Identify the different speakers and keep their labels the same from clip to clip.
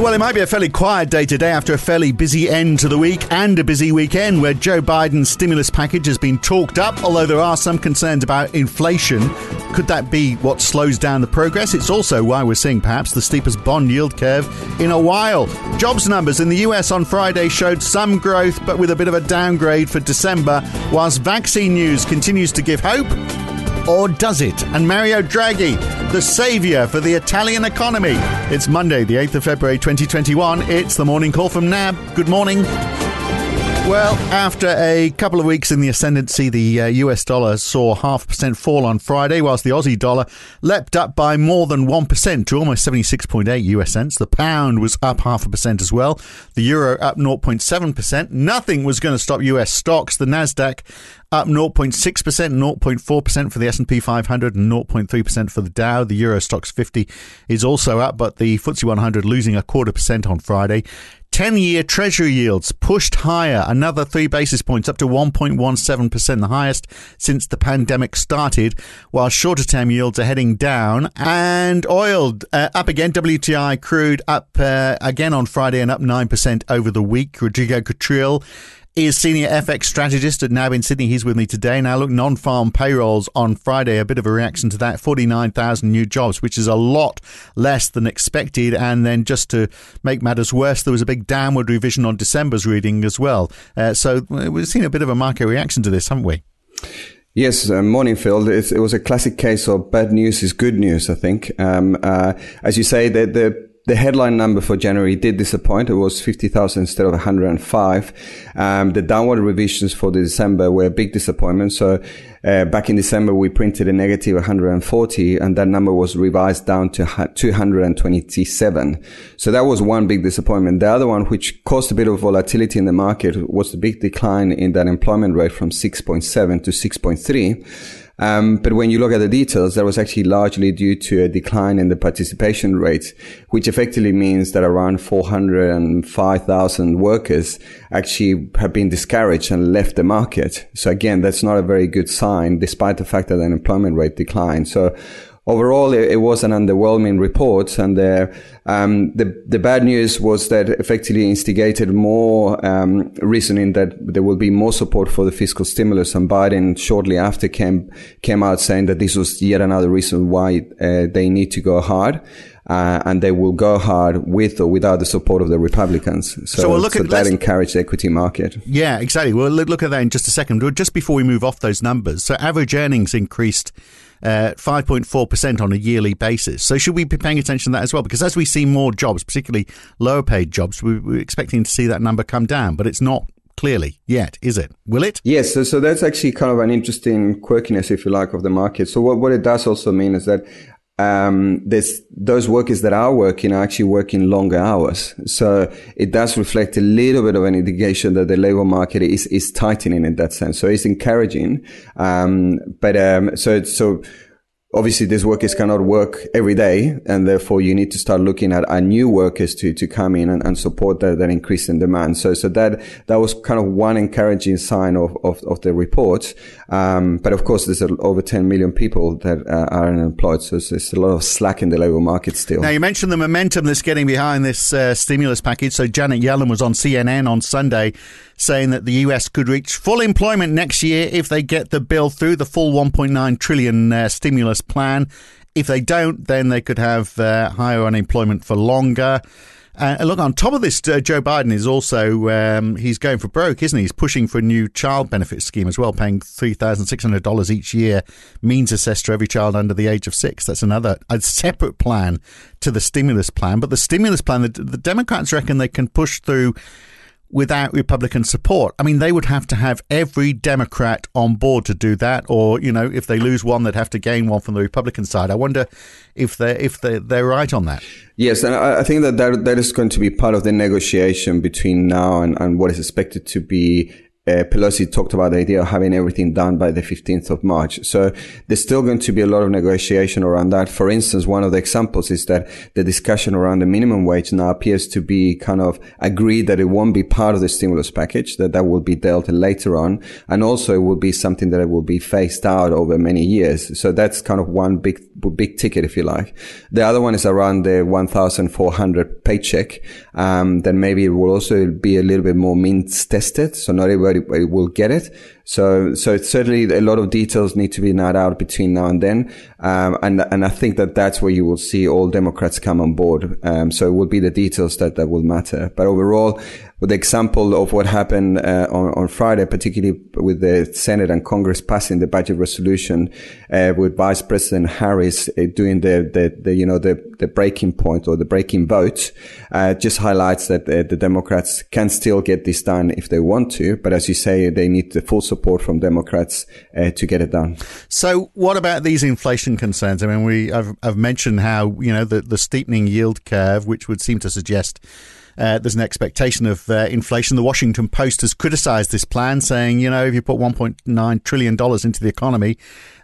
Speaker 1: Well, it might be a fairly quiet day today after a fairly busy end to the week and a busy weekend where Joe Biden's stimulus package has been talked up, although there are some concerns about inflation. Could that be what slows down the progress? It's also why we're seeing perhaps the steepest bond yield curve in a while. Jobs numbers in the US on Friday showed some growth, but with a bit of a downgrade for December, whilst vaccine news continues to give hope. Or does it? And Mario Draghi, the saviour for the Italian economy. It's Monday, the 8th of February 2021. It's the morning call from NAB. Good morning. Well, after a couple of weeks in the ascendancy, the uh, US dollar saw a half percent fall on Friday, whilst the Aussie dollar leapt up by more than 1% to almost 76.8 US cents. The pound was up half a percent as well. The euro up 0.7%. Nothing was going to stop US stocks. The Nasdaq up 0.6%, 0.4% for the S&P 500 and 0.3% for the Dow. The Euro Stoxx 50 is also up, but the FTSE 100 losing a quarter percent on Friday. 10 year Treasury yields pushed higher, another three basis points up to 1.17%, the highest since the pandemic started, while shorter term yields are heading down. And oil uh, up again, WTI crude up uh, again on Friday and up 9% over the week. Rodrigo Catril is senior FX strategist at NAB in Sydney. He's with me today. Now, look, non farm payrolls on Friday, a bit of a reaction to that 49,000 new jobs, which is a lot less than expected. And then just to make matters worse, there was a big downward revision on December's reading as well. Uh, so we've seen a bit of a market reaction to this, haven't we?
Speaker 2: Yes, uh, morning, Phil. It's, it was a classic case of bad news is good news, I think. Um, uh, as you say, the, the the headline number for January did disappoint. It was 50,000 instead of 105. Um, the downward revisions for the December were a big disappointment. So, uh, back in December, we printed a negative 140 and that number was revised down to 227. So that was one big disappointment. The other one, which caused a bit of volatility in the market was the big decline in that employment rate from 6.7 to 6.3. Um, but when you look at the details, that was actually largely due to a decline in the participation rate, which effectively means that around 405,000 workers actually have been discouraged and left the market. So again, that's not a very good sign, despite the fact that the unemployment rate declined. So overall, it, it, was an underwhelming report, and the, um, the the bad news was that effectively instigated more um, reasoning that there will be more support for the fiscal stimulus. And Biden shortly after came came out saying that this was yet another reason why uh, they need to go hard. Uh, and they will go hard with or without the support of the Republicans. So, so, we'll look so at, that encouraged the equity market.
Speaker 1: Yeah, exactly. We'll look at that in just a second. Just before we move off those numbers, so average earnings increased uh, 5.4% on a yearly basis. So should we be paying attention to that as well? Because as we see more jobs, particularly lower paid jobs, we, we're expecting to see that number come down, but it's not clearly yet, is it? Will it?
Speaker 2: Yes. So, so that's actually kind of an interesting quirkiness, if you like, of the market. So what, what it does also mean is that um, those workers that are working are actually working longer hours. So it does reflect a little bit of an indication that the labor market is, is tightening in that sense. So it's encouraging. Um, but, um, so, so, obviously these workers cannot work every day and therefore you need to start looking at, at new workers to, to come in and, and support that, that increase in demand. So, so that, that was kind of one encouraging sign of, of, of the report. Um, but of course, there's over 10 million people that uh, are unemployed. So there's a lot of slack in the labor market still.
Speaker 1: Now, you mentioned the momentum that's getting behind this uh, stimulus package. So Janet Yellen was on CNN on Sunday saying that the US could reach full employment next year if they get the bill through, the full 1.9 trillion uh, stimulus plan. If they don't, then they could have uh, higher unemployment for longer. Uh, look, on top of this, uh, Joe Biden is also um, he's going for broke, isn't he? He's pushing for a new child benefit scheme as well, paying three thousand six hundred dollars each year, means assessed to every child under the age of six. That's another a separate plan to the stimulus plan. But the stimulus plan, the, the Democrats reckon they can push through without Republican support. I mean, they would have to have every Democrat on board to do that, or you know, if they lose one, they'd have to gain one from the Republican side. I wonder if they're if they they're right on that.
Speaker 2: Yes, and I think that, that that is going to be part of the negotiation between now and, and what is expected to be uh, Pelosi talked about the idea of having everything done by the 15th of March. So there's still going to be a lot of negotiation around that. For instance, one of the examples is that the discussion around the minimum wage now appears to be kind of agreed that it won't be part of the stimulus package, that that will be dealt later on. And also it will be something that it will be phased out over many years. So that's kind of one big, big ticket, if you like. The other one is around the 1,400 paycheck. Um, then maybe it will also be a little bit more means tested. So not everybody will get it. So, so certainly a lot of details need to be narrowed out between now and then. Um, and, and I think that that's where you will see all Democrats come on board. Um, so it will be the details that, that will matter. But overall, with the example of what happened uh, on, on Friday, particularly with the Senate and Congress passing the budget resolution, uh, with Vice President Harris uh, doing the, the, the, you know, the, the breaking point or the breaking vote, uh, just highlights that uh, the Democrats can still get this done if they want to. But as you say, they need the full support from Democrats uh, to get it done.
Speaker 1: So what about these inflation concerns? I mean, we, I've, I've mentioned how, you know, the, the steepening yield curve, which would seem to suggest uh, there's an expectation of uh, inflation. The Washington Post has criticized this plan, saying, you know, if you put $1.9 trillion into the economy,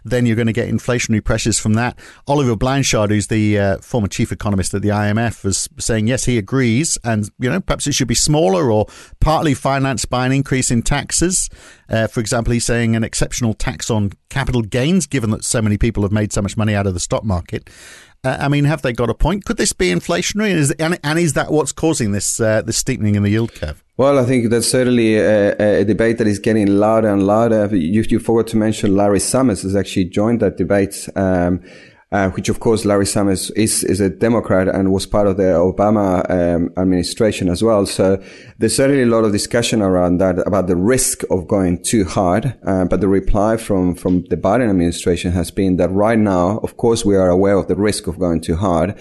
Speaker 1: then you're going to get inflationary pressures from that. Oliver Blanchard, who's the uh, former chief economist at the IMF, was saying, yes, he agrees. And, you know, perhaps it should be smaller or partly financed by an increase in taxes. Uh, for example, he's saying an exceptional tax on capital gains, given that so many people have made so much money out of the stock market. Uh, I mean, have they got a point? Could this be inflationary? And is, and, and is that what's causing this uh, this steepening in the yield curve?
Speaker 2: Well, I think that's certainly a, a, debate that is getting louder and louder. You, you forgot to mention Larry Summers has actually joined that debate. Um, uh, which of course Larry Summers is, is a Democrat and was part of the Obama um, administration as well. So there's certainly a lot of discussion around that about the risk of going too hard. Uh, but the reply from, from the Biden administration has been that right now, of course, we are aware of the risk of going too hard.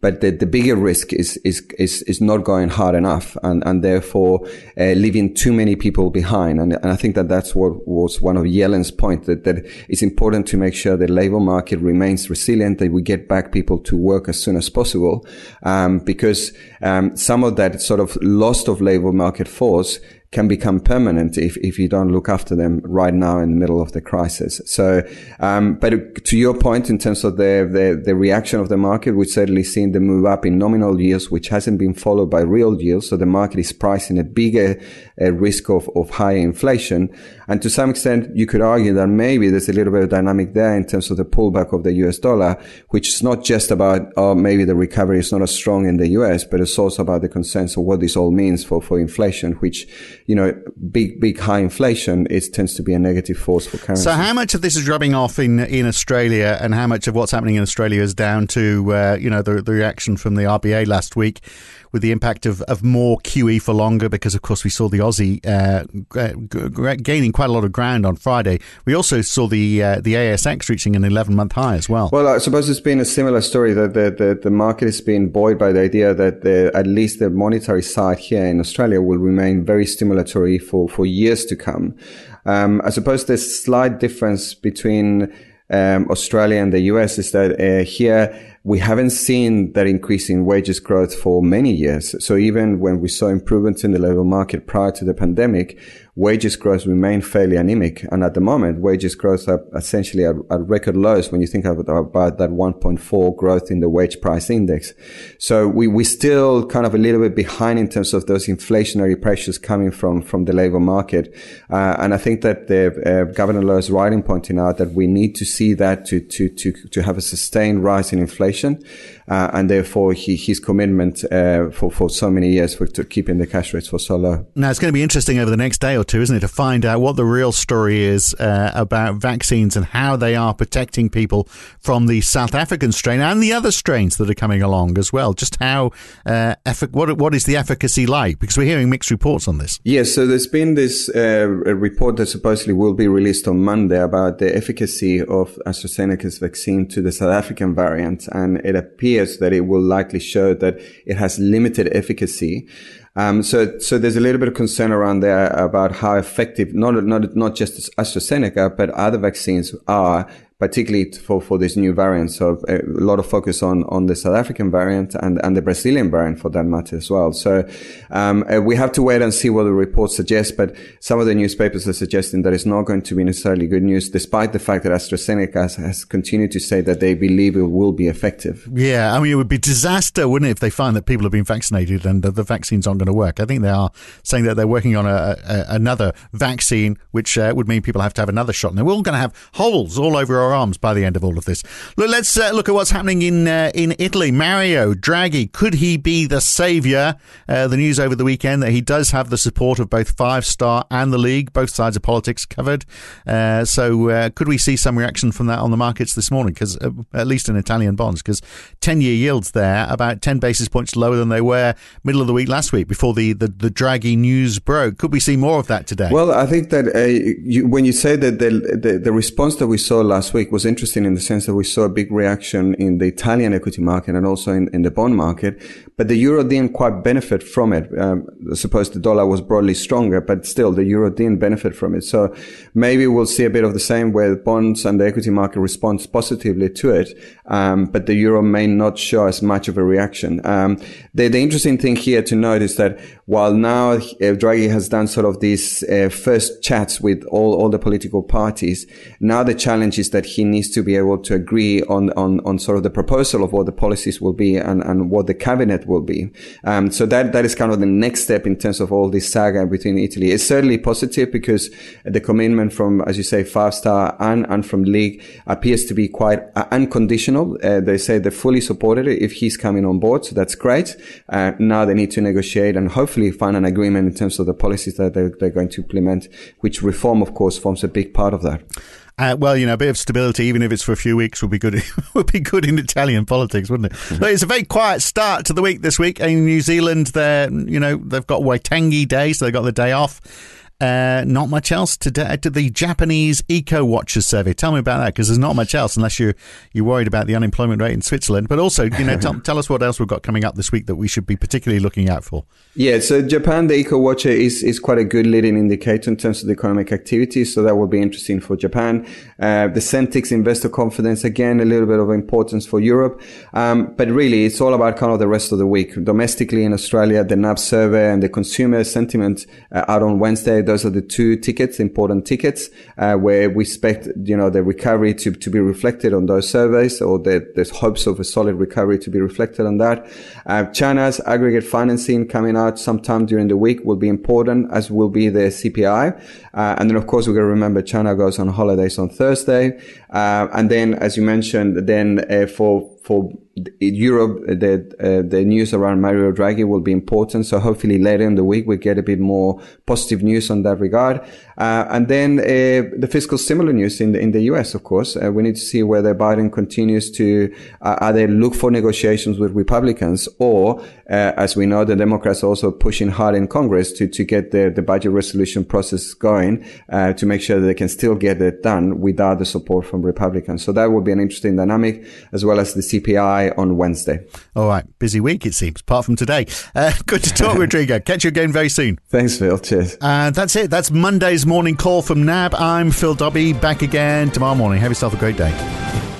Speaker 2: But the, the bigger risk is, is, is, is not going hard enough and, and therefore uh, leaving too many people behind. And, and I think that that's what was one of Yellen's point that, that it's important to make sure the labor market remains resilient, that we get back people to work as soon as possible. Um, because, um, some of that sort of lost of labor market force can become permanent if, if you don't look after them right now in the middle of the crisis. So, um, but to your point, in terms of the, the, the reaction of the market, we've certainly seen the move up in nominal yields, which hasn't been followed by real yields. So the market is pricing a bigger uh, risk of, of higher inflation. And to some extent, you could argue that maybe there's a little bit of dynamic there in terms of the pullback of the US dollar, which is not just about, oh, maybe the recovery is not as strong in the US, but it's also about the consensus of what this all means for, for inflation, which you know, big, big high inflation, it tends to be a negative force for currency.
Speaker 1: So, how much of this is rubbing off in in Australia, and how much of what's happening in Australia is down to uh, you know the, the reaction from the RBA last week? With the impact of, of more QE for longer, because of course we saw the Aussie uh, gaining quite a lot of ground on Friday. We also saw the uh, the ASX reaching an 11 month high as well.
Speaker 2: Well, I suppose it's been a similar story that the, the, the market has been buoyed by the idea that the, at least the monetary side here in Australia will remain very stimulatory for, for years to come. Um, I suppose the slight difference between um, Australia and the US is that uh, here we haven't seen that increase in wages growth for many years. So even when we saw improvements in the labor market prior to the pandemic, wages growth remain fairly anemic. And at the moment, wages growth are essentially at, at record lows when you think about, about that 1.4 growth in the wage price index. So we, we still kind of a little bit behind in terms of those inflationary pressures coming from, from the labor market. Uh, and I think that the, uh, Governor Lowe is right in pointing out that we need to see that to, to, to, to have a sustained rise in inflation uh, and therefore he, his commitment uh, for for so many years for keeping the cash rates for so low.
Speaker 1: Now it's going to be interesting over the next day or two, isn't it, to find out what the real story is uh, about vaccines and how they are protecting people from the South African strain and the other strains that are coming along as well. Just how uh, effic- what what is the efficacy like? Because we're hearing mixed reports on this.
Speaker 2: Yes, so there's been this uh, report that supposedly will be released on Monday about the efficacy of AstraZeneca's vaccine to the South African variant, and it appears that it will likely show that it has limited efficacy. Um, so, so there's a little bit of concern around there about how effective, not, not, not just AstraZeneca, but other vaccines are particularly for, for this new variant. So a lot of focus on, on the South African variant and, and the Brazilian variant for that matter as well. So, um, uh, we have to wait and see what the reports suggest, but some of the newspapers are suggesting that it's not going to be necessarily good news, despite the fact that AstraZeneca has, has continued to say that they believe it will be effective.
Speaker 1: Yeah. I mean, it would be disaster, wouldn't it, if they find that people have been vaccinated and the vaccines aren't going to work. I think they are saying that they're working on a, a another vaccine, which uh, would mean people have to have another shot. And we're all going to have holes all over our our arms by the end of all of this. Look, let's uh, look at what's happening in uh, in Italy. Mario Draghi, could he be the saviour? Uh, the news over the weekend that he does have the support of both Five Star and the League, both sides of politics covered. Uh, so, uh, could we see some reaction from that on the markets this morning? Because at least in Italian bonds, because ten-year yields there about ten basis points lower than they were middle of the week last week before the the, the Draghi news broke. Could we see more of that today?
Speaker 2: Well, I think that you, when you say that the, the the response that we saw last week week was interesting in the sense that we saw a big reaction in the Italian equity market and also in, in the bond market, but the euro didn't quite benefit from it. Um, I suppose the dollar was broadly stronger, but still the euro didn't benefit from it. So maybe we'll see a bit of the same where the bonds and the equity market responds positively to it, um, but the euro may not show as much of a reaction. Um, the, the interesting thing here to note is that while now uh, Draghi has done sort of these uh, first chats with all, all the political parties, now the challenge is that he needs to be able to agree on, on, on sort of the proposal of what the policies will be and, and what the cabinet will be. Um, so that, that is kind of the next step in terms of all this saga between Italy. It's certainly positive because the commitment from, as you say, Five Star and, and from League appears to be quite uh, unconditional. Uh, they say they fully supported it if he's coming on board. So that's great. Uh, now they need to negotiate and hopefully find an agreement in terms of the policies that they're, they're going to implement, which reform, of course, forms a big part of that.
Speaker 1: Uh, well, you know, a bit of stability, even if it's for a few weeks, would be good. would be good in Italian politics, wouldn't it? Mm-hmm. it's a very quiet start to the week this week in New Zealand. They're, you know, they've got Waitangi Day, so they got the day off. Uh, not much else today. To the Japanese Eco Watchers survey. Tell me about that because there's not much else unless you're you're worried about the unemployment rate in Switzerland. But also, you know, tell, tell us what else we've got coming up this week that we should be particularly looking out for.
Speaker 2: Yeah, so Japan, the Eco Watcher is is quite a good leading indicator in terms of the economic activity. So that will be interesting for Japan. Uh, the Sentix investor confidence again, a little bit of importance for Europe. Um, but really, it's all about kind of the rest of the week. Domestically in Australia, the NAB survey and the consumer sentiment uh, out on Wednesday those are the two tickets, important tickets, uh, where we expect, you know, the recovery to, to be reflected on those surveys or the, there's hopes of a solid recovery to be reflected on that. Uh, China's aggregate financing coming out sometime during the week will be important, as will be the CPI. Uh, and then, of course, we're going to remember China goes on holidays on Thursday. Uh, and then, as you mentioned, then uh, for for Europe, the uh, the news around Mario Draghi will be important. So hopefully later in the week we get a bit more positive news on that regard. Uh, and then uh, the fiscal stimulus news in the in the US, of course, uh, we need to see whether Biden continues to uh, either look for negotiations with Republicans or, uh, as we know, the Democrats are also pushing hard in Congress to to get the the budget resolution process going to make sure that they can still get it done without the support from Republicans. So that will be an interesting dynamic, as well as the CPI on Wednesday.
Speaker 1: All right. Busy week, it seems, apart from today. Uh, good to talk, Rodrigo. Catch you again very soon.
Speaker 2: Thanks, Phil. Cheers.
Speaker 1: And that's it. That's Monday's morning call from NAB. I'm Phil Dobbie. back again tomorrow morning. Have yourself a great day.